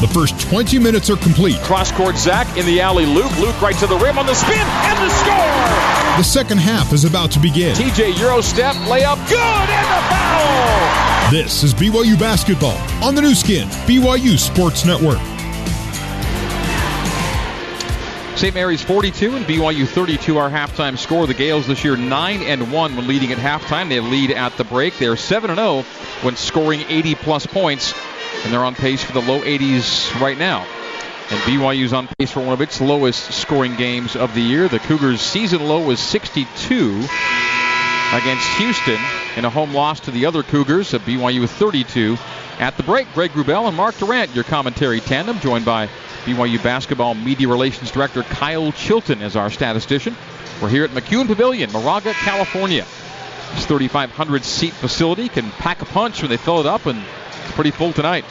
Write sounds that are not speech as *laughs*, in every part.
The first 20 minutes are complete. Cross court Zac in the alley. Luke. Luke right to the rim on the spin and the score. The second half is about to begin. TJ Euro step layup good and the foul. This is BYU basketball on the Nu Skin BYU Sports Network. St. Mary's 42 and BYU 32 our halftime score. The Gales this year 9 and 1 when leading at halftime. They lead at the break. They are 7 and 0 when scoring 80 plus points and they're on pace for the low 80s right now. And BYU's on pace for one of its lowest scoring games of the year. The Cougars' season low was 62 against Houston in a home loss to the other Cougars of BYU with 32 at the break. Greg Wrubell and Mark Durant, your commentary tandem, joined by BYU basketball media relations director Kyle Chilton as our statistician. We're here at McKeon Pavilion, Moraga, California. This 3,500 seat facility can pack a punch when they fill it up, and it's pretty full tonight.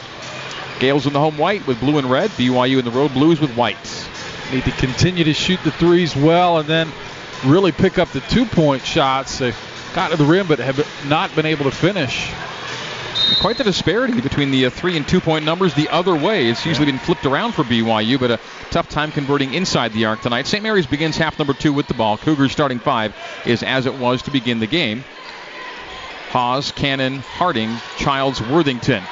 Gales in the home white with blue and red. BYU in the road blues with white. Need to continue to shoot the threes well and then really pick up the two point shots. They've got to the rim but have not been able to finish. Quite the disparity between the uh, three and two point numbers the other way. It's usually been flipped around for BYU, but a tough time converting inside the arc tonight. St. Mary's begins half number two with the ball. Cougars starting five is as it was to begin the game. Haws, Cannon, Harding, Childs, Worthington.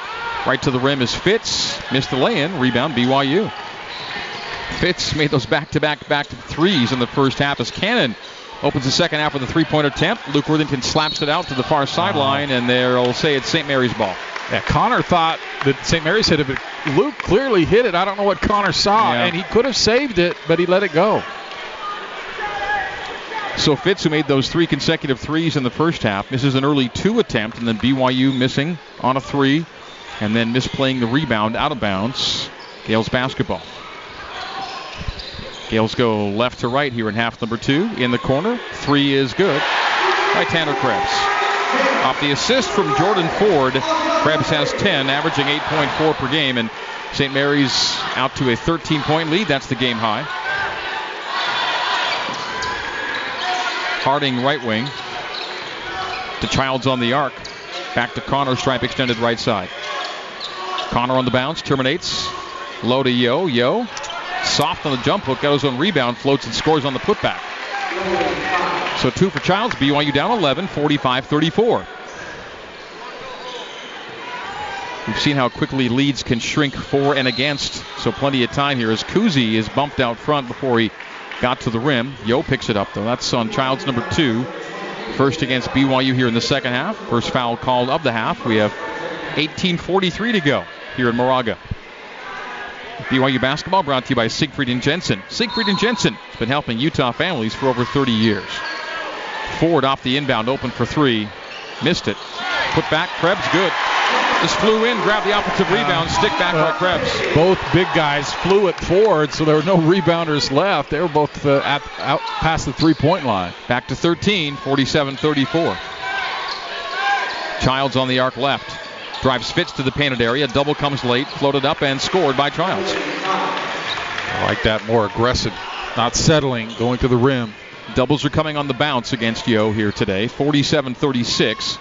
Right to the rim is Fitts. Missed the lay-in. Rebound BYU. Fitts made those back-to-back back to threes in the first half as Cannon opens the second half with a three-point attempt. Luke Worthington slaps it out to the far sideline, and they'll say it's St. Mary's ball. Yeah, Connor thought that St. Mary's hit it, but Luke clearly hit it. I don't know what Connor saw, Yeah. and he could have saved it, but he let it go. So Fitts, who made those three consecutive threes in the first half, misses an early two attempt, and then BYU missing on a three, and then misplaying the rebound out of bounds. Gales basketball. Gales go left to right here in half number two. In the corner, three is good by Tanner Krebs. Off the assist from Jordan Ford, Krebs has 10, averaging 8.4 per game, and St. Mary's out to a 13 point lead. That's the game high. Harding right wing. To Childs on the arc. Back to Connor, stripe extended right side. Connor on the bounce, terminates. Low to Yo. Yo. Soft on the jump hook, got his own rebound, floats and scores on the putback. So two for Childs. BYU down 11, 45 34. We've seen how quickly leads can shrink for and against, so plenty of time here as Kuhse is bumped out front before he got to the rim. Yo picks it up, though. That's on Childs number two. First against BYU here in the second half. First foul called of the half. We have 18.43 to go here in Moraga. BYU basketball brought to you by Siegfried and Jensen. Siegfried and Jensen has been helping Utah families for over 30 years. Ford off the inbound, open for three. Missed it. Put back, Krebs, good. Just flew in, grabbed the offensive rebound, stick back by Krebs. Both big guys flew at Ford, so there were no rebounders left. They were both uh, at, out past the three-point line. Back to 13, 47-34. Childs on the arc left. Drives Fitts to the painted area. Double comes late, floated up and scored by Childs. I like that more aggressive, not settling, going to the rim. Doubles are coming on the bounce against Yo here today. 47-36.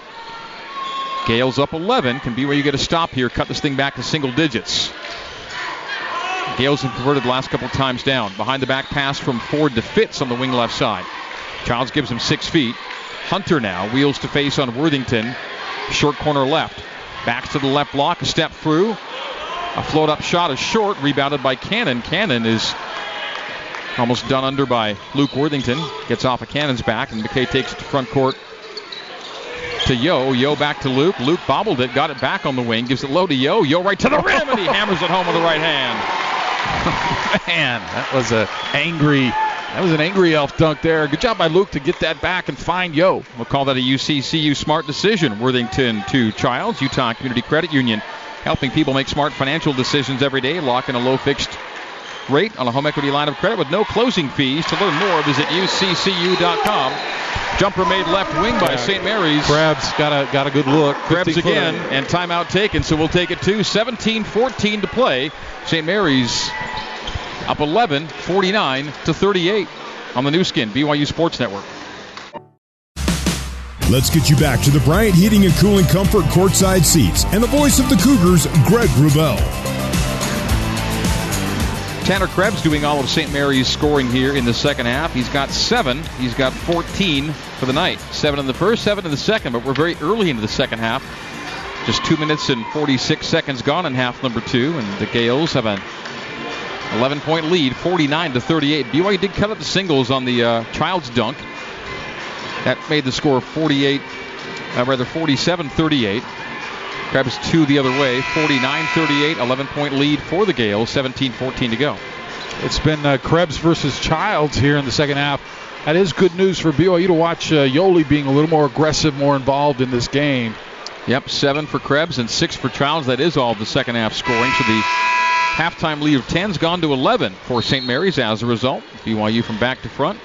Gales up 11. Can BYU get a stop here. Cut this thing back to single digits. Gales have converted the last couple times down. Behind the back pass from Ford to Fitts on the wing left side. Childs gives him six feet. Hunter now wheels to face on Worthington. Short corner left. Backs to the left block. A step through. A float up shot is short. Rebounded by Cannon. Cannon is almost done under by Luke Worthington. Gets off of Cannon's back, and McKay takes it to front court to Yo. Yo back to Luke. Luke bobbled it, got it back on the wing, gives it low to Yo. Yo right to the rim, and he hammers it home with the right hand. *laughs* Man, that was a angry. That was an angry elf dunk there. Good job by Luke to get that back and find Yo. We'll call that a UCCU smart decision. Worthington to Childs, Utah Community Credit Union, helping people make smart financial decisions every day. Lock in a low fixed rate on a home equity line of credit with no closing fees. To learn more, visit uccu.com. Jumper made left wing by St. Mary's. Krebs got a got a good look. Krebs again, and timeout taken, so we'll take it to 17-14 to play. St. Mary's up 11, 49 to 38 on the Nu Skin, BYU Sports Network. Let's get you back to the Bryant Heating and Cooling Comfort courtside seats and the voice of the Cougars, Greg Wrubell. Tanner Krebs doing all of St. Mary's scoring here in the second half. He's got seven. He's got 14 for the night. Seven in the first, seven in the second, but we're very early into the second half. Just two minutes and 46 seconds gone in half number two, and the Gales have an 11 point lead, 49 to 38. BYU did cut up the singles on the uh, Childs dunk. That made the score 48, uh, rather 47 38. Krebs two the other way, 49 38, 11 point lead for the Gales, 17 14 to go. It's been uh, Krebs versus Childs here in the second half. That is good news for BYU to watch uh, Yoeli being a little more aggressive, more involved in this game. Yep, seven for Krebs and six for Childs. That is all of the second half scoring. So the halftime lead of 10's gone to 11 for St. Mary's as a result. BYU from back to front.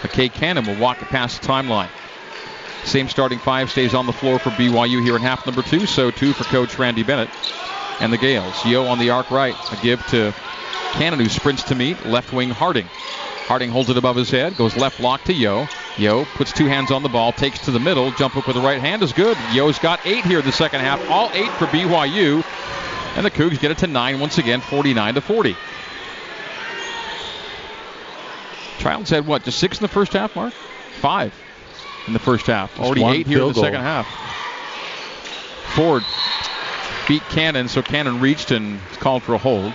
McKay Cannon will walk it past the timeline. Same starting five stays on the floor for BYU here in half number two. So two for coach Randy Bennett and the Gales. Yo on the arc right. A give to Cannon who sprints to meet. Left wing Harding. Harding holds it above his head. Goes left block to Yo. Yo puts two hands on the ball. Takes to the middle. Jump hook with the right hand is good. Yo's got eight here in the second half. All eight for BYU. And the Cougs get it to nine once again, 49 to 40. Childs had what, just six in the first half, Mark? Five in the first half. Just Already eight here in the field second half. Ford beat Cannon, so Cannon reached and called for a hold.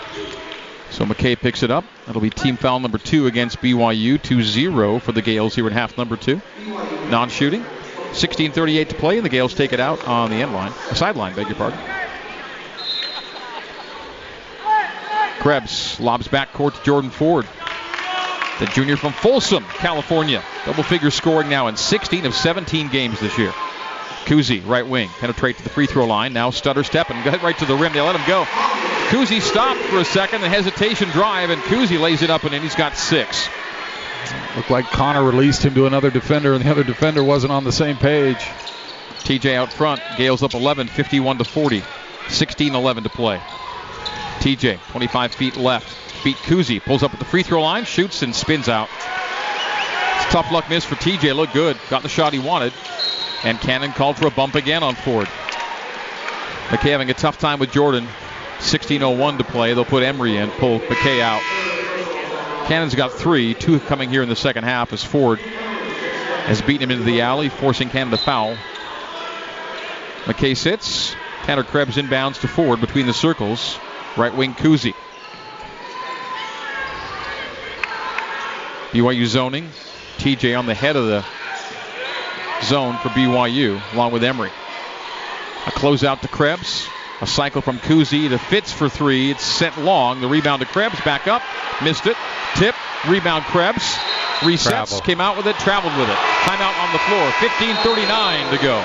So McKay picks it up. That'll be team foul number two against BYU. 2-0 for the Gales here in half number two. Non-shooting. 16:38 to play, and the Gales take it out on the end line, the sideline. Beg your pardon. Krebs lobs back court to Jordan Ford. The junior from Folsom, California. Double figure scoring now in 16 of 17 games this year. Kuhse, right wing, penetrate to the free throw line. Now stutter step and got right to the rim. They let him go. Kuhse stopped for a second, the hesitation drive, and Kuhse lays it up and in. He's got six. Looked like Connor released him to another defender, and the other defender wasn't on the same page. TJ out front. Gales up 11, 51 to 40. 16 11 to play. TJ, 25 feet left. Beat Kuhse. Pulls up at the free throw line, shoots, and spins out. It's tough luck miss for TJ. Looked good. Got the shot he wanted. And Cannon called for a bump again on Ford. McKay having a tough time with Jordan. 16.01 to play. They'll put Emery in, pull McKay out. Cannon's got three, two coming here in the second half as Ford has beaten him into the alley, forcing Cannon to foul. McKay sits. Tanner Krebs inbounds to Ford between the circles. Right wing Kuhse. BYU zoning. TJ on the head of the zone for BYU, along with Emery. A closeout to Krebs. A cycle from Kuhse to Fitts for three. It's sent long. The rebound to Krebs. Back up. Missed it. Tip. Rebound Krebs. Resets. Travel. Came out with it. Traveled with it. Timeout on the floor. 15.39 to go.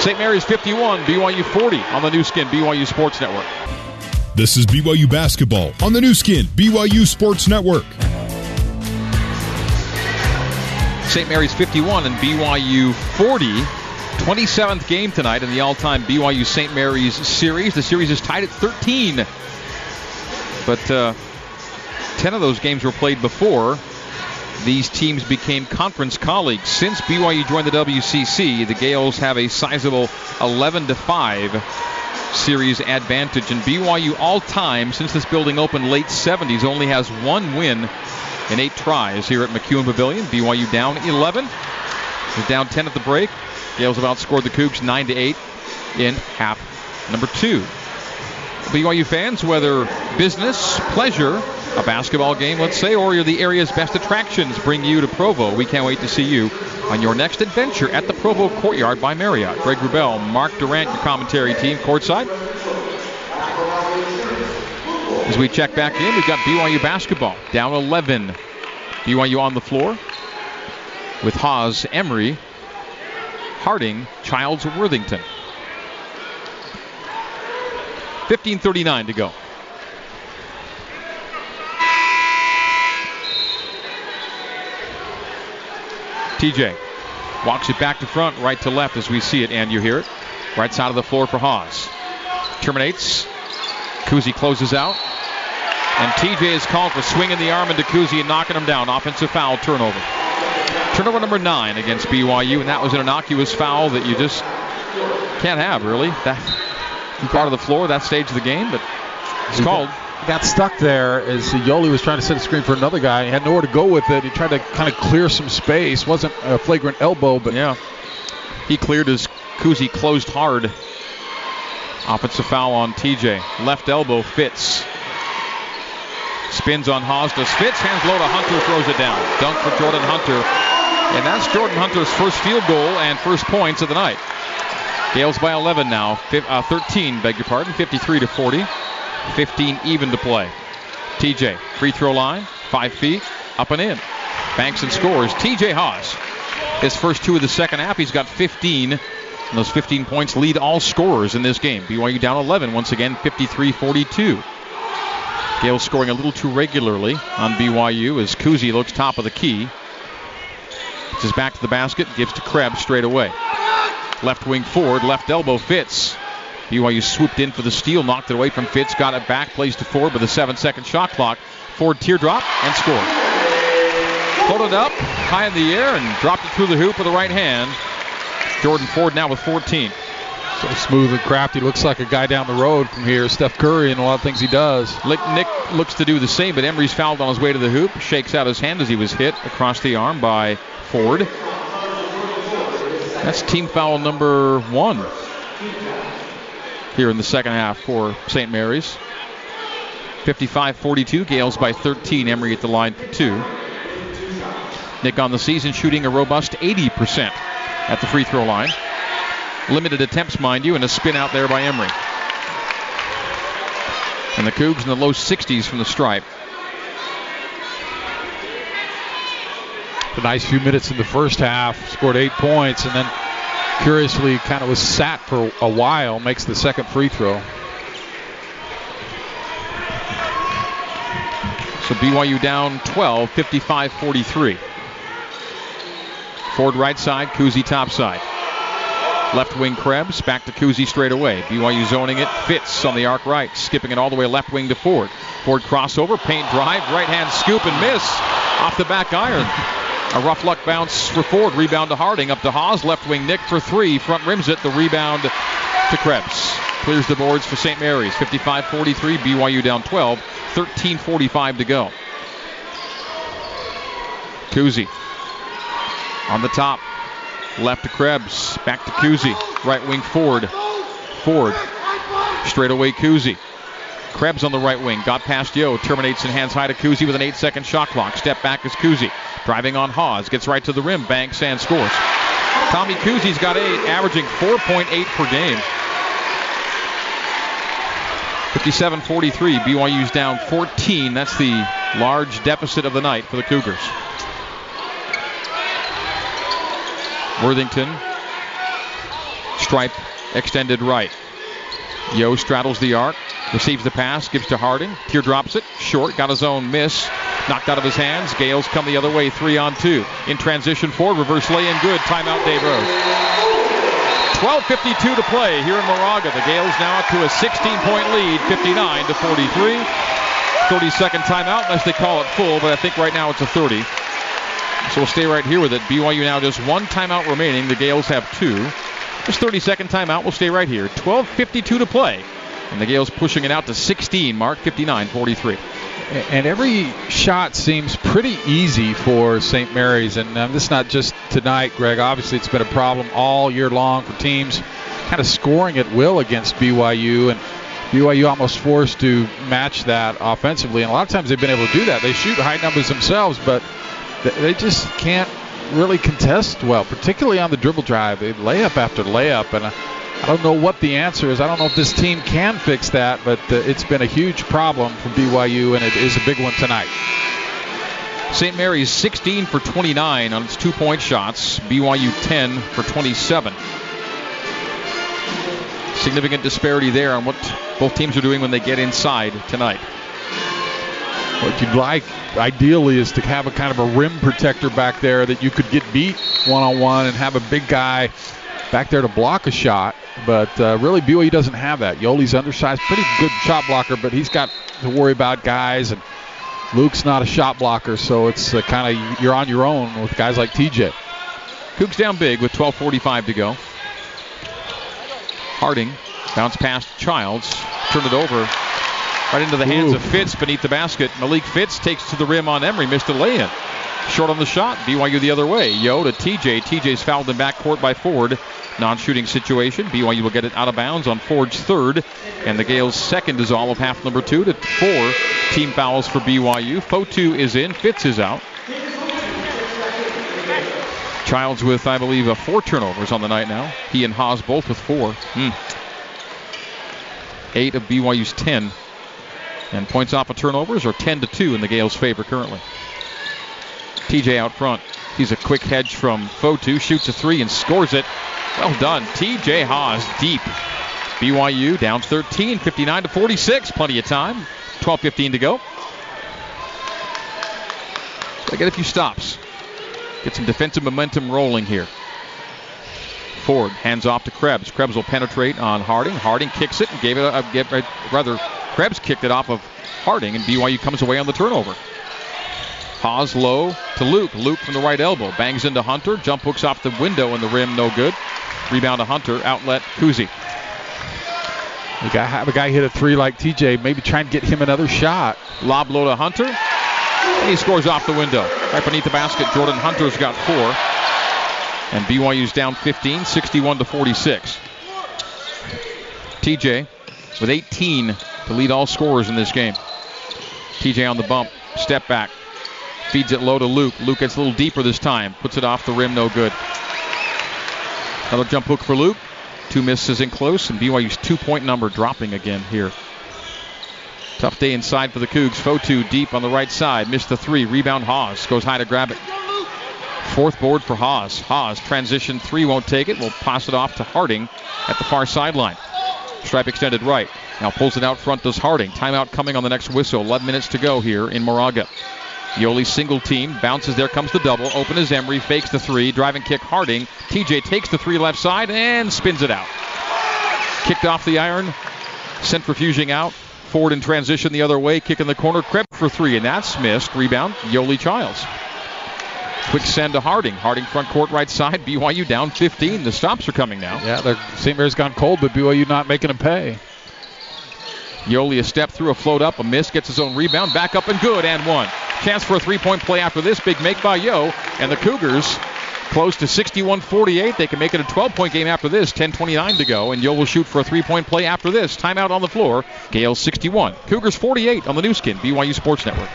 St. Mary's 51, BYU 40 on the Nu Skin BYU Sports Network. This is BYU basketball on the Nu Skin BYU Sports Network. St. Mary's 51 and BYU 40. 27th game tonight in the all-time BYU St. Mary's series. The series is tied at 13. But uh, 10 of those games were played before these teams became conference colleagues. Since BYU joined the WCC, the Gales have a sizable 11 to 5 series advantage. And BYU all time since this building opened late 70s only has one win in eight tries here at McKeon Pavilion. BYU down 11. Was down 10 at the break. Gales have outscored the Cougs 9 to 8 in half number two. BYU fans, whether business, pleasure, a basketball game, let's say, or you're the area's best attractions, bring you to Provo. We can't wait to see you on your next adventure at the Provo Courtyard by Marriott. Greg Wrubell, Mark Durant, your commentary team, courtside. As we check back in, we've got BYU basketball down 11. BYU on the floor with Haws, Emery, Harding, Childs, Worthington. 15:39 to go. TJ walks it back to front, right to left as we see it, and you hear it. Right side of the floor for Haws. Terminates. Kuhse closes out. And TJ is called for swinging the arm into Kuhse and knocking him down. Offensive foul, turnover. Turnover number nine against BYU, and that was an innocuous foul that you just can't have, really. That part of the floor, that stage of the game, but it's called. got stuck there as Yoli was trying to set a screen for another guy. He had nowhere to go with it. He tried to kind of clear some space. Wasn't a flagrant elbow, but yeah, he cleared as Kuhse closed hard. Offensive foul on TJ. Left elbow Fitts. Spins on to Fitts. Hands low to Hunter. Throws it down. Dunk for Jordan Hunter. And that's Jordan Hunter's first field goal and first points of the night. Gales by 11 now. Uh, 13, beg your pardon. 53 to 40. 15 even to play. TJ, free throw line, five feet, up and in. Banks and scores. TJ Haws. His first two of the second half, he's got 15. And those 15 points lead all scorers in this game. BYU down 11 once again, 53 42. Gale scoring a little too regularly on BYU as Kuhse looks top of the key. Gets back to the basket, gives to Krebs straight away. Left wing forward, left elbow Fitts. BYU swooped in for the steal, knocked it away from Fitts, got it back, plays to Ford with a seven second shot clock. Ford teardrop and scored. Floated up high in the air and dropped it through the hoop with the right hand. Jordan Ford now with 14. So smooth and crafty. Looks like a guy down the road from here. Steph Curry and a lot of things he does. Nick looks to do the same, but Emery's fouled on his way to the hoop. Shakes out his hand as he was hit across the arm by Ford. That's team foul number one here in the second half for St. Mary's. 55-42, Gales by 13. Emery at the line for two. Nick on the season shooting a robust 80% at the free throw line. Limited attempts, mind you, and a spin out there by Emery. And the Cougs in the low 60s from the stripe. A nice few minutes in the first half, scored eight points, and then curiously kind of was sat for a while, makes the second free throw. So BYU down 12, 55 43. Ford right side, Kuhse top side. Left wing Krebs, back to Kuhse straight away. BYU zoning it, Fitts on the arc right, skipping it all the way left wing to Ford. Ford crossover, paint drive, right hand scoop and miss off the back iron. A rough luck bounce for Ford, rebound to Harding, up to Haws, left wing Nick for three, front rims it, the rebound to Krebs. Clears the boards for St. Mary's, 55-43, BYU down 12, 13.45 to go. Kuhse on the top, Left to Krebs. Back to Kuhse. Right wing Ford. Ford. Straight away Kuhse. Krebs on the right wing. Got past Yo. Terminates and hands high to Kuhse with an eight second shot clock. Step back is Kuhse. Driving on Haws. Gets right to the rim. Banks and scores. Tommy Kuhse's got eight, averaging 4.8 per game. 57-43. BYU's down 14. That's the large deficit of the night for the Cougars. Worthington. Stripe extended right. Yo straddles the arc, receives the pass, gives to Harding. Teardrops it, short, got his own miss. Knocked out of his hands. Gales come the other way, three on two. In transition forward, reverse lay in good. Timeout, Dave Rose. 12.52 to play here in Moraga. The Gales now up to a 16 point lead, 59 to 43. 30 second timeout, unless they call it full, but I think right now it's a 30. So we'll stay right here with it. BYU now just one timeout remaining. The Gales have two. Just 30 second timeout. We'll stay right here. 12:52 to play, and the Gales pushing it out to 16. Mark 59-43. And every shot seems pretty easy for St. Mary's, and um, this is not just tonight, Greg. Obviously, it's been a problem all year long for teams kind of scoring at will against BYU, and BYU almost forced to match that offensively. And a lot of times they've been able to do that. They shoot high numbers themselves, but they just can't really contest well, particularly on the dribble drive. They layup after layup, and I don't know what the answer is. I don't know if this team can fix that, but uh, it's been a huge problem for BYU, and it is a big one tonight. St. Mary's 16 for 29 on its two point shots, BYU 10 for 27. Significant disparity there on what both teams are doing when they get inside tonight. What you'd like, ideally, is to have a kind of a rim protector back there that you could get beat one on one and have a big guy back there to block a shot. But uh, really, BYU doesn't have that. Yoli's undersized, pretty good shot blocker, but he's got to worry about guys. And Luke's not a shot blocker, so it's uh, kind of you're on your own with guys like TJ. Cougs down big with 12:45 to go. Harding bounce past Childs, turn it over Right into the hands Ooh. of Fitts beneath the basket. Malik Fitts takes to the rim on Emery, missed a lay-in. Short on the shot. BYU the other way. Yo to TJ. TJ's fouled in backcourt by Ford. Non-shooting situation. BYU will get it out of bounds on Ford's third. And the Gales' second is all of half number two to four team fouls for BYU. Fotu is in. Fitts is out. Childs with, I believe, uh, four turnovers on the night now. He and Haws both with four. Hmm. Eight of BYU's ten. And points off of turnovers are 10 to 2 in the Gales' favor currently. TJ out front. He's a quick hedge from Fotu, shoots a three and scores it. Well done. TJ Haws deep. BYU down 13, 59 to 46. Plenty of time. 12 15 to go. Gotta get a few stops. Get some defensive momentum rolling here. Ford hands off to Krebs. Krebs will penetrate on Harding. Harding kicks it and gave it a, a get, rather Krebs kicked it off of Harding and BYU comes away on the turnover. Haws low to Luke. Luke from the right elbow bangs into Hunter. Jump hooks off the window and the rim, no good. Rebound to Hunter. Outlet Kuhse. Have a guy hit a three like TJ. Maybe try and get him another shot. Lob low to Hunter. And he scores off the window. Right beneath the basket, Jordan Hunter's got four. And BYU's down 15, 61 to 46. TJ with 18 to lead all scorers in this game. TJ on the bump, step back, feeds it low to Luke. Luke gets a little deeper this time, puts it off the rim, no good. Another jump hook for Luke. Two misses in close, and BYU's two-point number dropping again here. Tough day inside for the Cougs. Fotu deep on the right side. Missed the three. Rebound Haws. Goes high to grab it. Fourth board for Haws. Haws transition three won't take it. Will pass it off to Harding at the far sideline. Stripe extended right. Now pulls it out front does Harding. Timeout coming on the next whistle. 11 minutes to go here in Moraga. Yoli single team. Bounces there comes the double. Open is Emery. Fakes the three. Driving kick Harding. TJ takes the three left side and spins it out. Kicked off the iron. Centrifuging out. Forward in transition the other way. Kick in the corner. Krebs for three. And that's missed. Rebound. Yoli Childs. Quick send to Harding. Harding front court right side. BYU down 15. The stops are coming now. Yeah, they St. Mary's gone cold, but BYU not making them pay. Yoli a step through, a float up, a miss, gets his own rebound, back up and good, and one. Chance for a three-point play after this. Big make by Yo, and the Cougars close to 61-48. They can make it a 12-point game after this. 10:29 to go, and Yo will shoot for a three-point play after this. Timeout on the floor. Gales 61, Cougars 48 on the Nu Skin BYU Sports Network.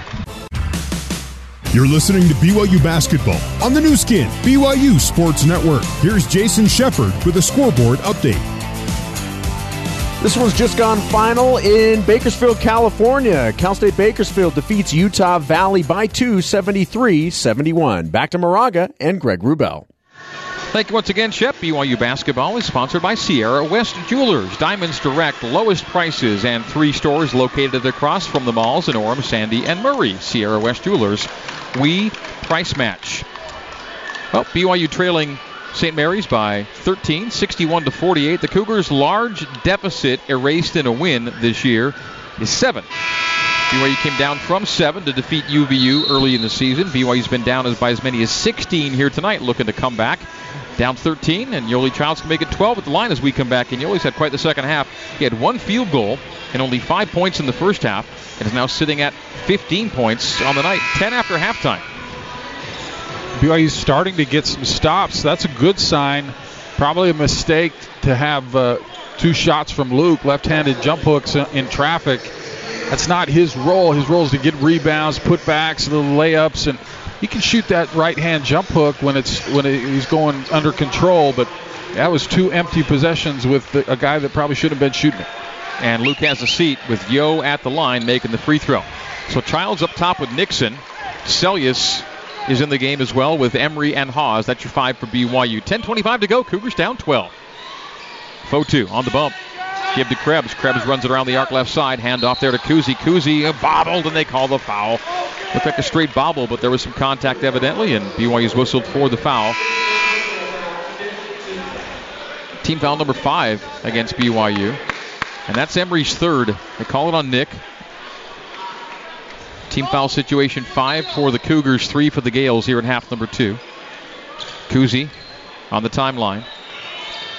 You're listening to BYU basketball on the Nu Skin BYU Sports Network. Here's Jason Shepard with a scoreboard update. This one's just gone final in Bakersfield, California. Cal State Bakersfield defeats Utah Valley by two, 73 71. Back to Moraga and Greg Wrubell. Thank you once again, Shep. BYU basketball is sponsored by Sierra West Jewelers. Diamonds Direct, lowest prices, and three stores located across from the malls in Orem, Sandy, and Murray. Sierra West Jewelers. We price match. Well, BYU trailing St. Mary's by 13, 61 to 48. The Cougars' large deficit erased in a win this year is seven. BYU came down from seven to defeat UVU early in the season. BYU's been down as by as many as 16 here tonight, looking to come back. Down 13, and Yoli Childs can make it 12 at the line as we come back. And Yoli's had quite the second half. He had one field goal and only five points in the first half, and is now sitting at 15 points on the night, 10 after halftime. BYU's starting to get some stops. That's a good sign. Probably a mistake to have uh, two shots from Luke, left-handed jump hooks in, traffic. That's not his role. His role is to get rebounds, putbacks, little layups, and he can shoot that right-hand jump hook when it's when he's going under control. But that was two empty possessions with the, a guy that probably should have been shooting it. And Luke has a seat with Yo at the line making the free throw. So Childs up top with Nixon. Seljaas is in the game as well with Emery and Haws. That's your five for BYU. 10:25 to go. Cougars down 12. Fotu on the bump. Give to Krebs. Krebs runs it around the arc left side. Hand off there to Kuhse. Kuhse uh, bobbled, and they call the foul. Looked like a straight bobble, but there was some contact evidently, and BYU's whistled for the foul. Team foul number five against BYU. And that's Emery's third. They call it on Nick. Team foul situation five for the Cougars, three for the Gales here in half number two. Kuhse on the timeline.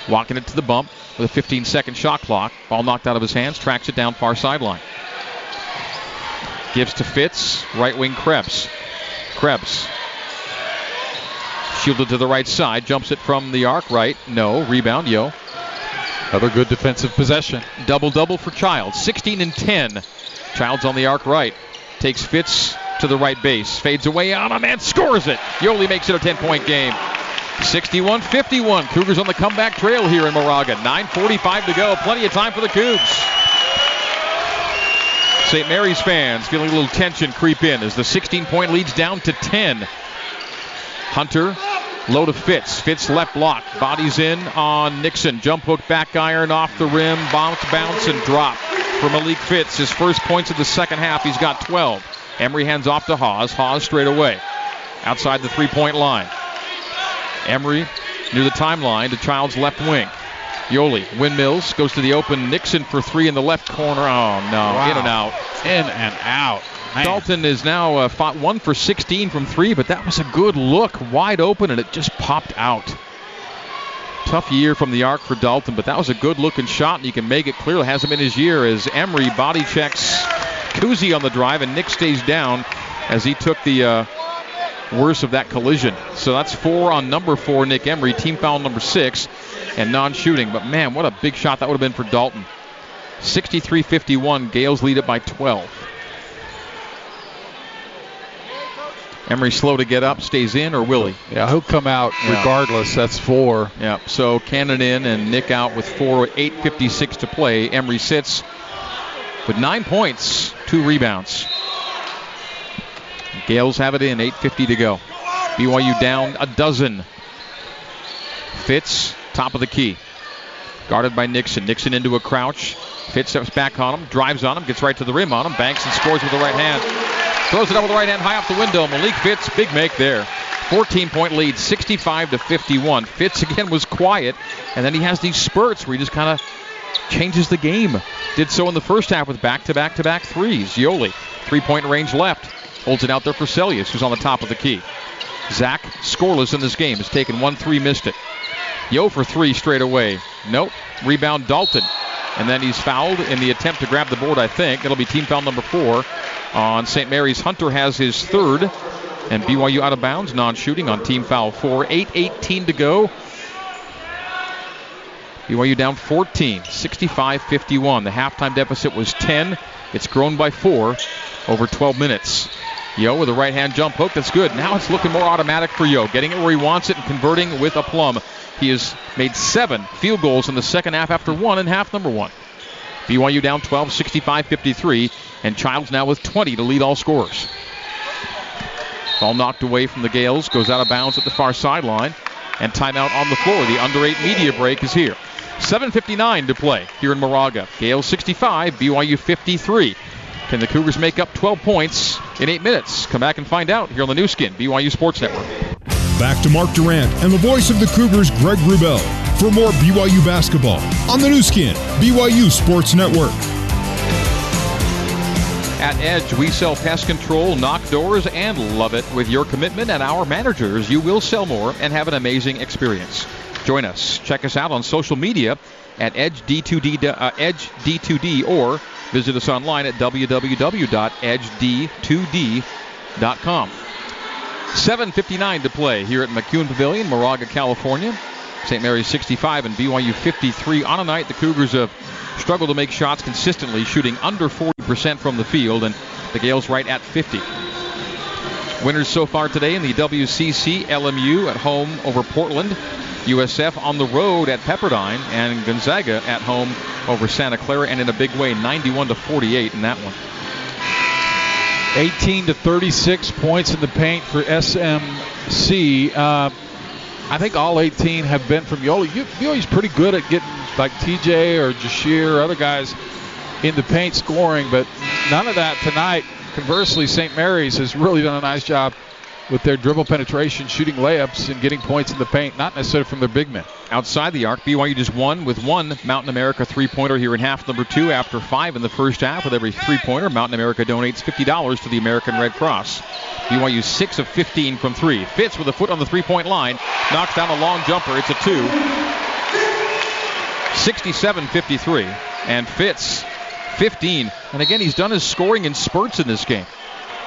Walking it to the bump with a 15 second shot clock. Ball knocked out of his hands, tracks it down far sideline. Gives to Fitts, right wing Krebs. Krebs. Shielded to the right side, jumps it from the arc right. No, rebound, Yo. Another good defensive possession. Double double for Childs, 16 and 10. Childs on the arc right. Takes Fitts to the right base. Fades away on him and scores it. Yoeli makes it a 10 point game. 61 51. Cougars on the comeback trail here in Moraga. 9.45 to go. Plenty of time for the Cougs. St. Mary's fans feeling a little tension creep in as the 16 point lead's down to 10. Hunter, low to Fitts. Fitts left block. Bodies in on Nixon. Jump hook, back iron off the rim. Bounce, bounce, and drop for Malik Fitts. His first points of the second half. He's got 12. Emery hands off to Haws. Haws straight away. Outside the three point line. Emery near the timeline to Child's left wing. Yoeli, windmills, goes to the open. Nixon for three in the left corner. Oh, no. Wow. In and out. In and out. Man. Dalton is now uh, fought one for 16 from three, but that was a good look. Wide open, and it just popped out. Tough year from the arc for Dalton, but that was a good looking shot, and you can make it clear it hasn't been his year as Emery body checks Kuhse on the drive, and Nick stays down as he took the uh, worst of that collision. So that's four on number four, Nick Emery, team foul number six, and non shooting. But man, what a big shot that would have been for Dalton. 63 51, Gales lead it by 12. Emery slow to get up, stays in, or will he? Yeah, he'll come out yeah. regardless. That's four. Yeah, so Cannon in and Nick out with four, 8.56 to play. Emery sits with nine points, two rebounds. Gales have it in, 8.50 to go. BYU down a dozen. Fitts, top of the key. Guarded by Nixon. Nixon into a crouch. Fitts steps back on him, drives on him, gets right to the rim on him, banks and scores with the right hand. Throws it up with the right hand high off the window. Malik Fitts, big make there. 14 point lead, 65 to 51. Fitts again was quiet, and then he has these spurts where he just kind of changes the game. Did so in the first half with back to back to back threes. Yoli, three point range left. Holds it out there for Seljaas, who's on the top of the key. Zac, scoreless in this game, has taken 1 3, missed it. Yo for three straight away. Nope. Rebound Dalton. And then he's fouled in the attempt to grab the board, I think. It'll be team foul number four on St. Mary's. Hunter has his third. And BYU out of bounds, non shooting on team foul four. 8 18 to go. BYU down 14, 65 51. The halftime deficit was 10. It's grown by four over 12 minutes. Yo with a right hand jump hook. That's good. Now it's looking more automatic for Yo. Getting it where he wants it and converting with a plum. He has made seven field goals in the second half after one in half number one. BYU down 12, 65 53. And Childs now with 20 to lead all scorers. Ball knocked away from the Gales. Goes out of bounds at the far sideline. And timeout on the floor. The under eight media break is here. 7.59 to play here in Moraga. Gales 65, BYU 53. Can the Cougars make up 12 points in eight minutes? Come back and find out here on the Nu Skin, BYU Sports Network. Back to Mark Durant and the voice of the Cougars, Greg Wrubell, for more BYU basketball on the Nu Skin, BYU Sports Network. At Edge, we sell pest control, knock doors, and love it. With your commitment and our managers, you will sell more and have an amazing experience. Join us. Check us out on social media at Edge D2D, uh, Edge D2D or Visit us online at www.edged2d.com. 7.59 to play here at McKeon Pavilion, Moraga, California. St. Mary's 65 and BYU 53 on a night the Cougars have struggled to make shots consistently, shooting under 40% from the field, and the Gales right at 50. Winners so far today in the WCC LMU at home over Portland. USF on the road at Pepperdine and Gonzaga at home over Santa Clara and in a big way 91 to 48 in that one. 18 to 36 points in the paint for SMC. Uh, I think all 18 have been from Yoli. Yoli's pretty good at getting like TJ or Jahshire or other guys in the paint scoring, but none of that tonight. Conversely, St. Mary's has really done a nice job with their dribble penetration, shooting layups, and getting points in the paint, not necessarily from their big men. Outside the arc, BYU just won with one Mountain America three pointer here in half number two after five in the first half. With every three pointer, Mountain America donates $50 to the American Red Cross. BYU 6 of 15 from three. Fitts with a foot on the three point line, knocks down a long jumper. It's a two. 67 53. And Fitts 15. And again, he's done his scoring in spurts in this game.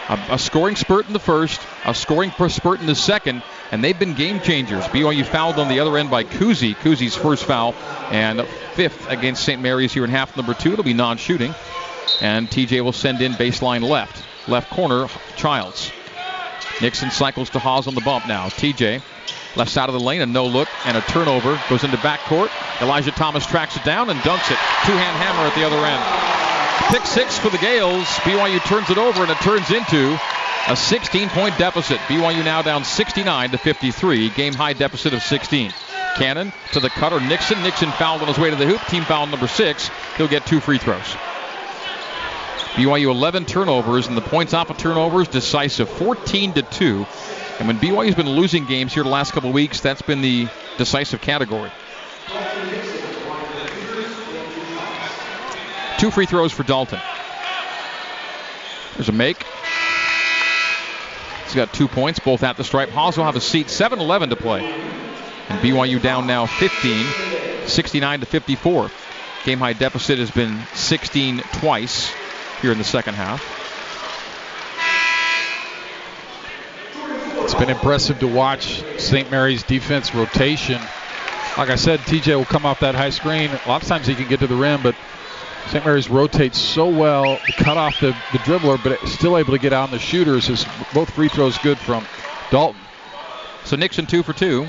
A, a, scoring spurt in the first, a scoring spurt in the second, and they've been game changers. BYU fouled on the other end by Kuhse. Kuhse's first foul, and fifth against St. Mary's here in half number two. It'll be non-shooting, and TJ will send in baseline left, left corner, Childs. Nixon cycles to Haws on the bump now. TJ left side of the lane, a no look and a turnover goes into backcourt. Elijah Thomas tracks it down and dunks it. Two hand hammer at the other end. Pick six for the Gales. BYU turns it over and it turns into a 16 point deficit. BYU now down 69 to 53. Game high deficit of 16. Cannon to the cutter. Nixon. Nixon fouled on his way to the hoop. Team foul number six. He'll get two free throws. BYU 11 turnovers and the points off of turnovers decisive 14 to 2. And when BYU's been losing games here the last couple of weeks, that's been the decisive category. Two free throws for Dalton. There's a make. He's got two points, both at the stripe. Haws will have a seat. 7 11 to play. And BYU down now 15, 69 to 54. Game high deficit has been 16 twice here in the second half. Been impressive to watch St. Mary's defense rotation. Like I said, TJ will come off that high screen. A lot of times he can get to the rim, but St. Mary's rotates so well to cut off the, the dribbler, but still able to get on the shooters. Is both free throws good from Dalton. So Nixon two for two.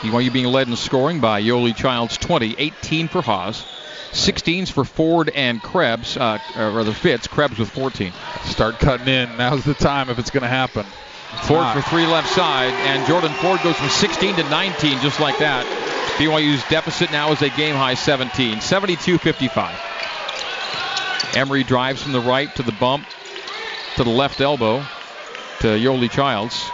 BYU being led in scoring by Yoli Childs 20, 18 for Haws, 16s for Ford and Krebs, uh, or rather Fitts, Krebs with 14. Start cutting in. Now's the time if it's going to happen. Ford ah. for three left side, and Jordan Ford goes from 16 to 19 just like that. BYU's deficit now is a game high 17, 72 55. Emery drives from the right to the bump to the left elbow to Yoeli Childs.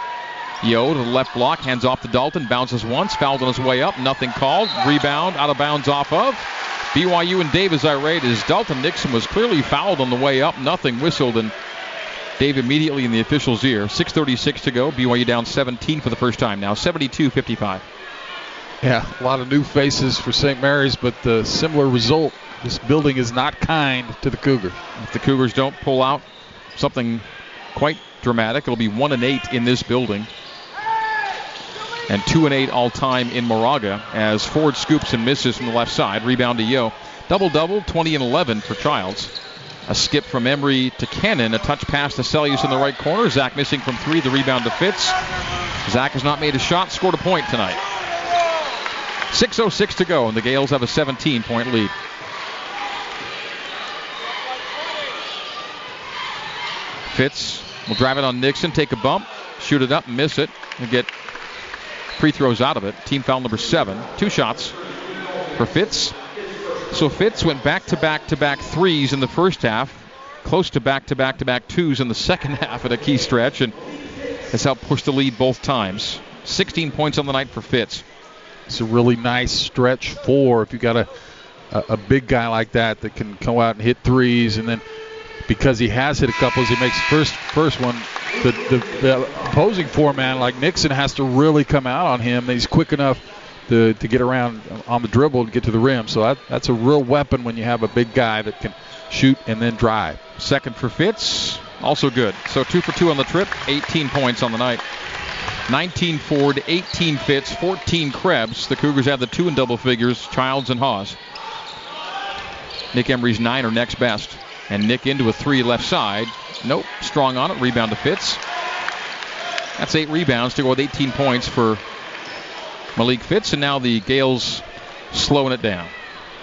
Yo to the left block, hands off to Dalton, bounces once, fouled on his way up, nothing called. Rebound, out of bounds off of. BYU and Davis irate as Dalton Nixon was clearly fouled on the way up, nothing whistled, and Dave immediately in the official's ear. 6.36 to go. BYU down 17 for the first time now, 72 55. Yeah, a lot of new faces for St. Mary's, but the similar result this building is not kind to the Cougars. If the Cougars don't pull out something quite dramatic, it'll be one and eight in this building. And two and eight all time in Moraga as Ford scoops and misses from the left side. Rebound to Yo. Double double, 20 and 11 for Childs. A skip from Emery to Cannon. A touch pass to Seljaas in the right corner. Zac missing from three. The rebound to Fitts. Zac has not made a shot. Scored a point tonight. 6.06 to go, and the Gales have a 17 point lead. Fitts will drive it on Nixon, take a bump, shoot it up, miss it, and get free throws out of it. Team foul number seven. Two shots for Fitts. So Fitts went back to back to back threes in the first half, close to back to back to back twos in the *laughs* second half at a key stretch, and has helped push the lead both times. 16 points on the night for Fitts. It's a really nice stretch four if you got a, a, a big guy like that that can come out and hit threes and then because he has hit a couple he makes first first one. The, the, the opposing four man like Nixon has to really come out on him. He's quick enough to, to get around on the dribble to get to the rim. So that, that's a real weapon when you have a big guy that can shoot and then drive. Second for Fitts, also good. So two for two on the trip, 18 points on the night. 19 Ford, 18 Fitts, 14 Krebs. The Cougars have the two in double figures, Childs and Haws. Nick Emery's nine are next best. And Nick into a three left side. Nope. Strong on it. Rebound to Fitts. That's eight rebounds to go with 18 points for Malik Fitts. And now the Gales slowing it down.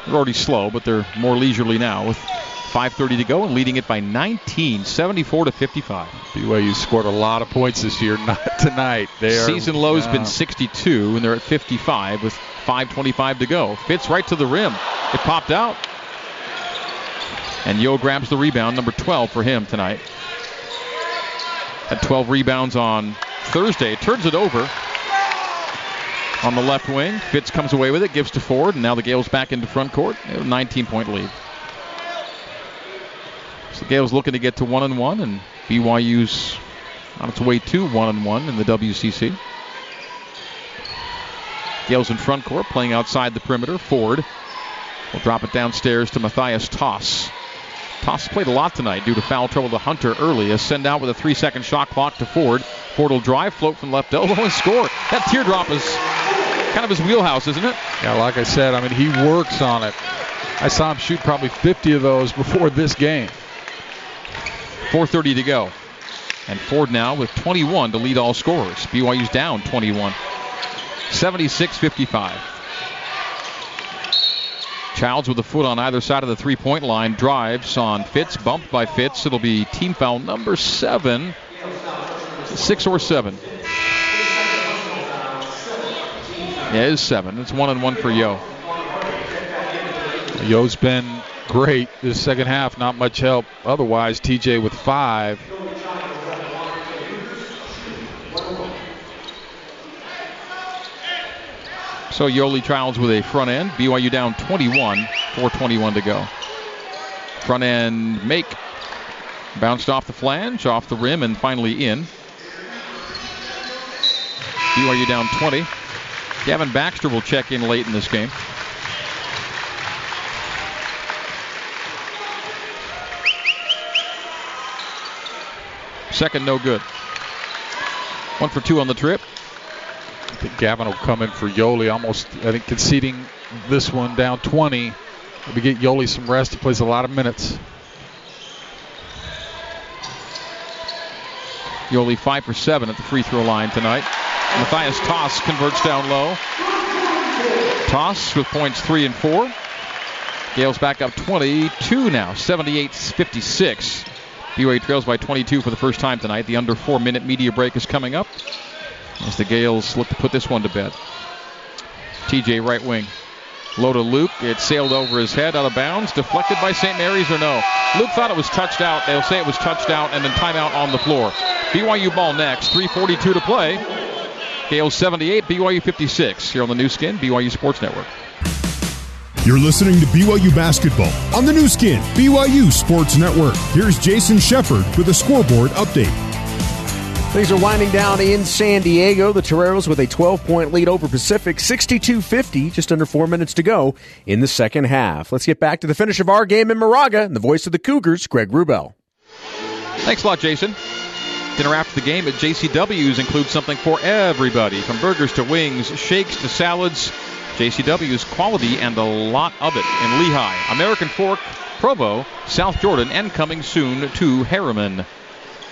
They're already slow, but they're more leisurely now with 5.30 to go and leading it by 19, 74 to 55. BYU scored a lot of points this year, *laughs* not tonight. They Season low's has been 62, and they're at 55 with 5.25 to go. Fitts right to the rim. It popped out. And Yo grabs the rebound, number 12 for him tonight. Had 12 rebounds on Thursday. Turns it over on the left wing. Fitts comes away with it, gives to Ford, and now the Gales back into front court. 19 point lead. So the Gales looking to get to one and one, and BYU's on its way to one and one in the WCC. Gales in front court, playing outside the perimeter. Ford will drop it downstairs to Matthias Tass. Tass played a lot tonight due to foul trouble to Hunter early. A send out with a three second shot clock to Ford. Ford will drive, float from left elbow, and score. That teardrop is kind of his wheelhouse, isn't it? Yeah, like I said, I mean, he works on it. I saw him shoot probably 50 of those before this game. 4.30 to go. And Ford now with 21 to lead all scorers. BYU's down 21. 76 55. Childs with a foot on either side of the three point line. Drives on Fitts, bumped by Fitts. It'll be team foul number seven. Six or seven. Yeah, it is seven. It's one and one for Yo. Yo's been great this second half. Not much help otherwise. TJ with five. So Yoeli Childs with a front end. BYU down 21, 4:21 to go. Front end make bounced off the flange, off the rim, and finally in. BYU down 20. Gavin Baxter will check in late in this game. Second, no good. One for two on the trip. I think Gavin will come in for Yoeli, almost, I think, conceding this one down 20. We get Yoeli some rest. He plays a lot of minutes. Yoeli 5 for 7 at the free throw line tonight. Matthias Tass converts down low. Toss with points 3 and 4. Gales back up 22 now, 78 56. BYU trails by 22 for the first time tonight. The under four minute media break is coming up as the Gales look to put this one to bed. TJ right wing. Low to Luke. It sailed over his head out of bounds. Deflected by St. Mary's or no? Luke thought it was touched out. They'll say it was touched out and then timeout on the floor. BYU ball next. 3.42 to play. Gales 78, BYU 56 here on the Nu Skin, BYU Sports Network. You're listening to BYU basketball on the Nu Skin, BYU Sports Network. Here's Jason Shepard with a scoreboard update. Things are winding down in San Diego. The Toreros with a 12 point lead over Pacific, 62 50, just under four minutes to go in the second half. Let's get back to the finish of our game in Moraga and the voice of the Cougars, Greg Wrubell. Thanks a lot, Jason. Dinner after the game at JCW's includes something for everybody from burgers to wings, shakes to salads. JCW's quality and a lot of it in Lehi, American Fork, Provo, South Jordan, and coming soon to Herriman.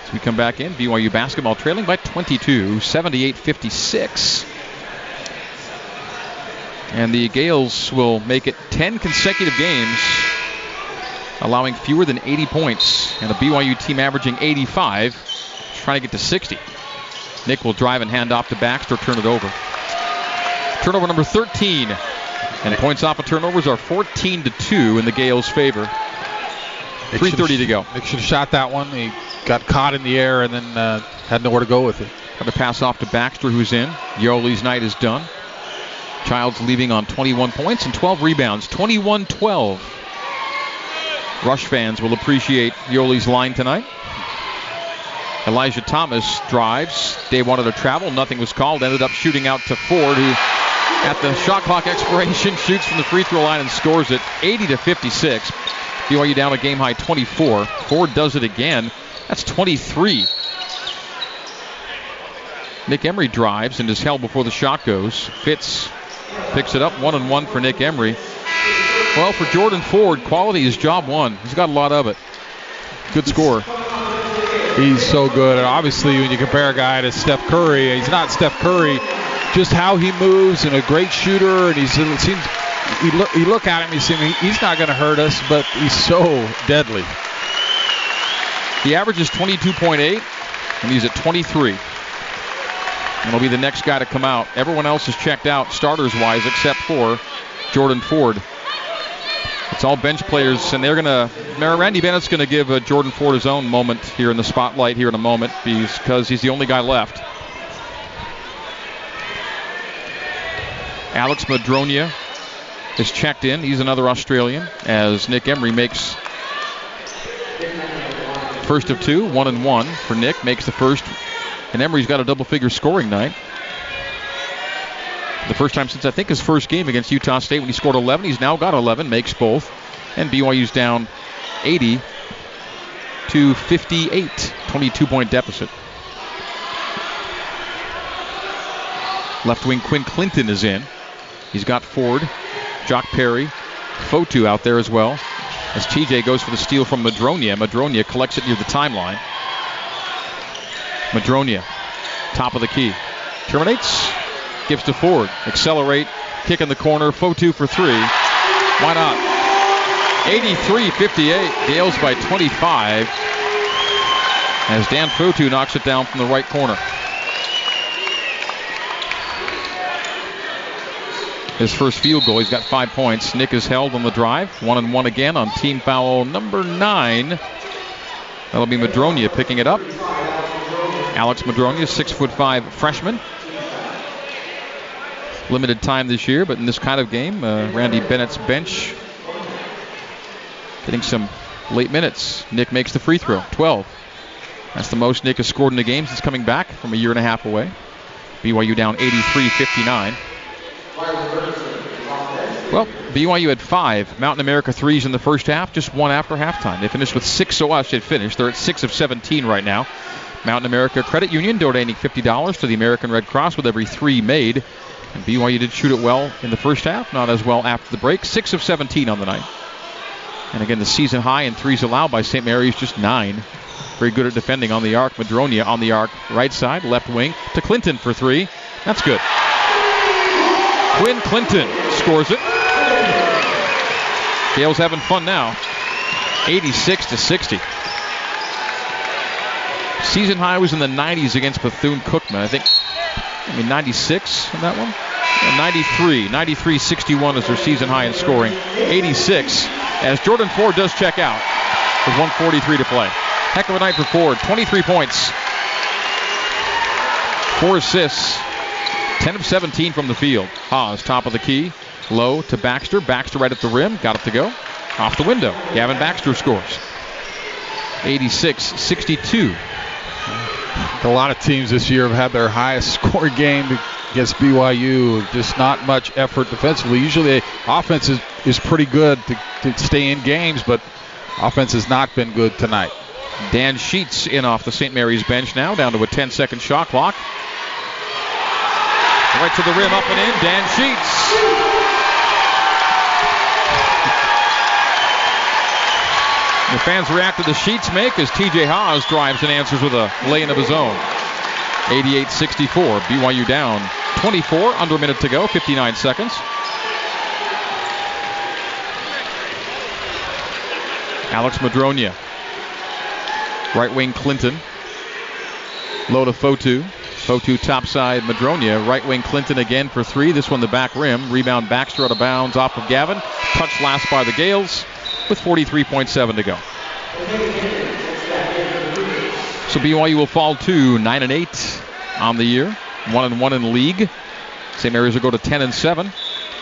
As we come back in, BYU basketball trailing by 22, 78 56. And the Gales will make it 10 consecutive games, allowing fewer than 80 points. And the BYU team averaging 85, trying to get to 60. Nick will drive and hand off to Baxter, turn it over. Turnover number 13. And points off of turnovers are 14 to 2 in the Gales' favor. 3.30 to go. Nick should have shot that one. He got caught in the air and then uh, had nowhere to go with it. Got to pass off to Baxter, who's in. Yoeli's night is done. Childs leaving on 21 points and 12 rebounds. 21 12. Rush fans will appreciate Yoeli's line tonight. Elijah Thomas drives. They wanted to travel. Nothing was called. Ended up shooting out to Ford, who at the shot clock expiration *laughs* shoots from the free throw line and scores it 80 to 56. BYU down a game high 24. Ford does it again. That's 23. Nick Emery drives and is held before the shot goes. Fitts picks it up one and one for Nick Emery. Well, for Jordan Ford, quality is job one. He's got a lot of it. Good score. He's so good. And obviously, when you compare a guy to Steph Curry, he's not Steph Curry. Just how he moves and a great shooter, and he's it seems you look you look at him, you see he's not going to hurt us, but he's so deadly. He averages 22.8, and he's at 23. And he'll be the next guy to come out. Everyone else is checked out, starters wise, except for Jordan Ford. It's all bench players, and they're going to. Randy Bennett's going to give uh, Jordan Ford his own moment here in the spotlight here in a moment because he's the only guy left. Alex Mudronja is checked in. He's another Australian as Nick Emery makes first of two, one and one for Nick. Makes the first, and Emery's got a double figure scoring night. The first time since I think his first game against Utah State when he scored 11. He's now got 11, makes both. And BYU's down 80 to 58. 22 point deficit. Left wing Quinn Clinton is in. He's got Ford, Jock Perry, Fotu out there as well. As TJ goes for the steal from Mudronja. Mudronja collects it near the timeline. Mudronja, top of the key. Terminates, gives to Ford. Accelerate, kick in the corner. Fotu for three. Why not? 83 58. Gales by 25. As Dan Fotu knocks it down from the right corner. His first field goal. He's got five points. Nick is held on the drive. One and one again on team foul number nine. That'll be Mudronja picking it up. Alex Mudronja, six foot five freshman. Limited time this year, but in this kind of game, uh, Randy Bennett's bench getting some late minutes. Nick makes the free throw, 12. That's the most Nick has scored in the game since coming back from a year and a half away. BYU down 83 59. Well, BYU had five Mountain America threes in the first half, just one after halftime. They finished with six so I should finish. They're at six of 17 right now. Mountain America Credit Union donating $50 to the American Red Cross with every three made. And BYU did shoot it well in the first half, not as well after the break. Six of 17 on the night. And again, the season high in threes allowed by St. Mary's just nine. Very good at defending on the arc. Mudronja on the arc, right side, left wing to Clinton for three. That's good. Quinn Clinton scores it. Gales having fun now. 86 to 60. Season high was in the 90s against Bethune Cookman. I think, I mean, 96 in that one? Yeah, 93. 93 61 is their season high in scoring. 86 as Jordan Ford does check out with 143 to play. Heck of a night for Ford. 23 points, four assists, 10 of 17 from the field. Haws, top of the key. Low to Baxter. Baxter right at the rim. Got it to go. Off the window. Gavin Baxter scores. 86 62. A lot of teams this year have had their highest *laughs* score game against BYU. Just not much effort defensively. Usually, offense is, is pretty good to, to stay in games, but offense has not been good tonight. Dan Sheets in off the St. Mary's bench now, down to a 10 second shot clock. Right to the rim, up and in. Dan Sheets. The fans react to the Sheets make as TJ Haws drives and answers with a lay-in of his own. 88-64. BYU down 24, under a minute to go, 59 seconds. Alex Mudronja. Right wing Clinton. Low to Fotu. Fotu topside Mudronja. Right wing Clinton again for three. This one the back rim. Rebound Baxter out of bounds off of Gavin. Touch last by the Gales with 43.7 to go. So BYU will fall to 9 and 8 on the year. 1 and 1 in league. St. Mary's will go to 10 and 7.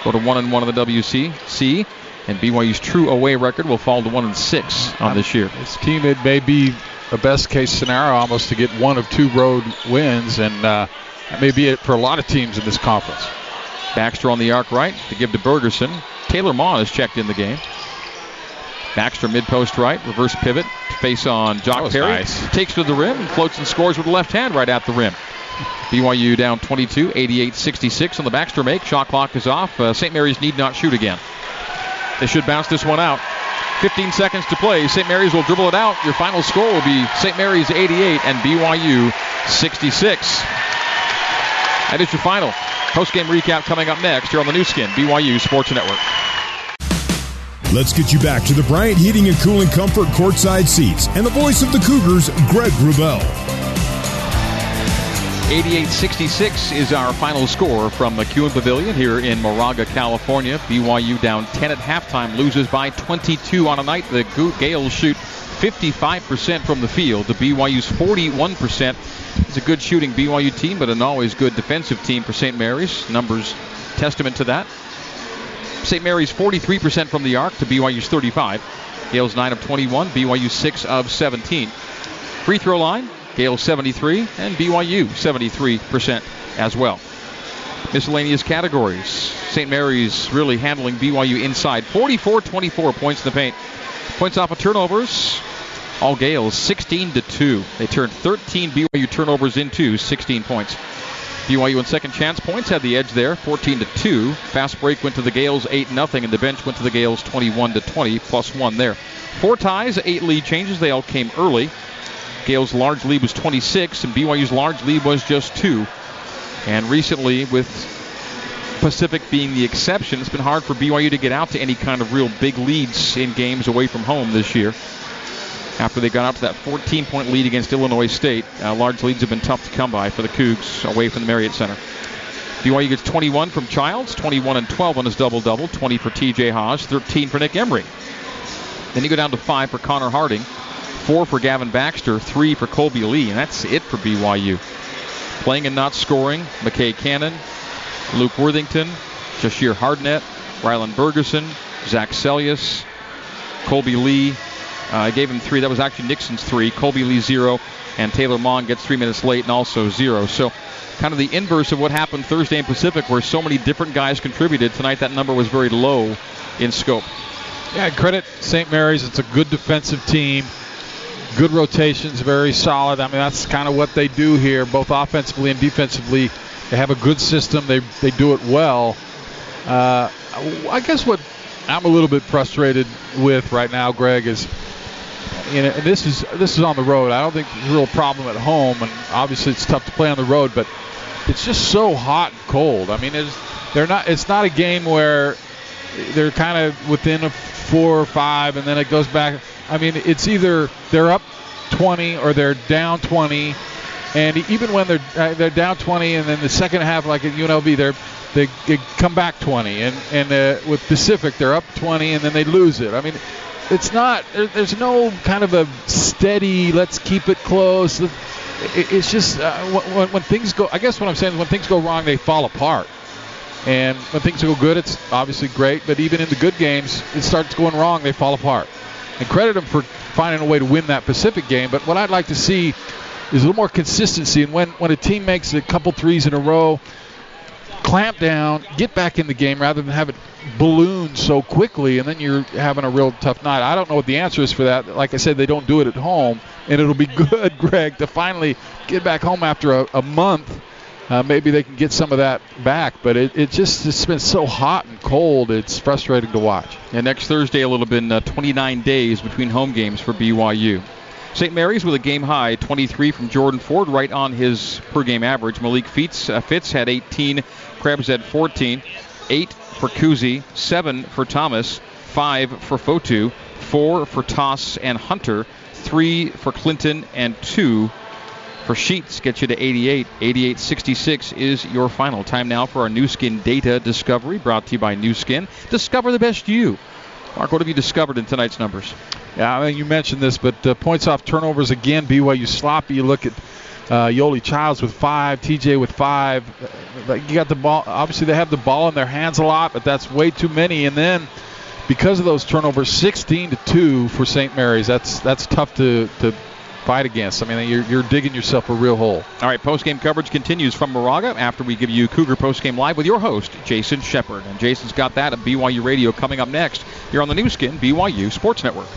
Go to 1 and 1 in the WCC. And BYU's true away record will fall to 1 and 6 on this year. This team, it may be a best case scenario almost to get one of two road wins, and uh, that may be it for a lot of teams in this conference. Baxter on the arc right to give to Bergersen. Taylor Maughan has checked in the game. Baxter mid post right, reverse pivot, face on Jock Perry. Nice. Takes to the rim and floats and scores with the left hand right at the rim. BYU down 22, 88 66 on the Baxter make. Shot clock is off. Uh, St. Mary's need not shoot again. They should bounce this one out. 15 seconds to play. St. Mary's will dribble it out. Your final score will be St. Mary's 88 and BYU 66. That is your final. Post game recap coming up next here on the Nu Skin, BYU Sports Network. Let's get you back to the Bryant Heating and Cooling Comfort courtside seats and the voice of the Cougars, Greg Wrubell. 88-66 is our final score from McKeon Pavilion here in Moraga, California. BYU down 10 at halftime, loses by 22 on a night. The Gales shoot 55% from the field. The BYU's 41%. It's a good shooting BYU team, but an always good defensive team for St. Mary's. Numbers testament to that. St. Mary's 43% from the arc to BYU's 35. Gales 9 of 21, BYU 6 of 17. Free throw line, Gales 73 and BYU 73% as well. Miscellaneous categories. St. Mary's really handling BYU inside. 44 24 points in the paint. Points off of turnovers. All Gales 16 to 2. They turned 13 BYU turnovers into 16 points. BYU in second chance points had the edge there, 14 to 2. Fast break went to the Gales 8 0, and the bench went to the Gales 21 to 20, plus one there. Four ties, eight lead changes. They all came early. Gales' large lead was 26, and BYU's large lead was just two. And recently, with Pacific being the exception, it's been hard for BYU to get out to any kind of real big leads in games away from home this year after they got out to that 14 point lead against Illinois State. Uh, large leads have been tough to come by for the Cougs away from the Marriott Center. BYU gets 21 from Childs, 21 and 12 on his double double, 20 for TJ Haws, 13 for Nick Emery. Then you go down to 5 for Connor Harding, 4 for Gavin Baxter, 3 for Kolby Lee, and that's it for BYU. Playing and not scoring, McKay Cannon, Luke Worthington, Jahshire Hardnett, Rylan Bergersen, Zac Seljaas, Kolby Lee, I gave him three. That was actually Nixon's three. Kolby Lee zero, and Taylor Maughan gets three minutes late and also zero. So kind of the inverse of what happened Thursday in Pacific, where so many different guys contributed. Tonight that number was very low in scope. Yeah, credit St. Mary's. It's a good defensive team. Good rotations, very solid. I mean, that's kind of what they do here, both offensively and defensively. They have a good system. They they do it well. Uh, I guess what I'm a little bit frustrated with right now, Greg, is you know, and this is this is on the road. I don't think there's a real problem at home, and obviously it's tough to play on the road, but it's just so hot and cold. I mean, it's they're not. It's not a game where they're kind of within a four or five, and then it goes back. I mean, it's either they're up 20 or they're down 20, and even when they're uh, they're down 20, and then the second half, like at UNLV, they're they, they come back 20, and and uh, with Pacific, they're up 20, and then they lose it. I mean, it's not. there's no kind of a steady. Let's keep it close. it's just uh, when, when, things go. I guess what I'm saying is when things go wrong, they fall apart. And when things go good, it's obviously great. But even in the good games, it starts going wrong, they fall apart. And credit them for finding a way to win that Pacific game. But what I'd like to see is a little more consistency. And when when a team makes a couple threes in a row, clamp down, get back in the game rather than have it balloon so quickly, and then you're having a real tough night. I don't know what the answer is for that. Like I said, they don't do it at home, and it'll be *laughs* good, Greg, to finally get back home after a, a month. Uh, maybe they can get some of that back, but it, it just it's been so hot and cold. It's frustrating to watch. And next Thursday, it'll have been uh, 29 days between home games for BYU. St. Mary's with a game high 23 from Jordan Ford, right on his per game average. Malik Fitts, uh, Fitts had 18, Krebs had 14, 8 for Kuhse, 7 for Thomas, 5 for Fotu, 4 for Tass and Hunter, 3 for Clinton, and 2 for Sheets. Gets you to 88. 88.66 is your final. Time now for our Nu Skin data discovery brought to you by Nu Skin. Discover the best you. Mark, what have you discovered in tonight's numbers? Yeah, I mean, you mentioned this, but uh, points off turnovers again. BYU sloppy. You look at uh, Yoeli Childs with five, TJ with five. Uh, you got the ball. Obviously, they have the ball in their hands a lot, but that's way too many. And then because of those turnovers, 16 to two for St. Mary's. That's that's tough to to fight against. I mean, you're, you're digging yourself a real hole. All right, post-game coverage continues from Moraga after we give you Cougar post-game live with your host, Jason Shepard. And Jason's got that at BYU Radio coming up next here on the Nu Skin BYU Sports Network.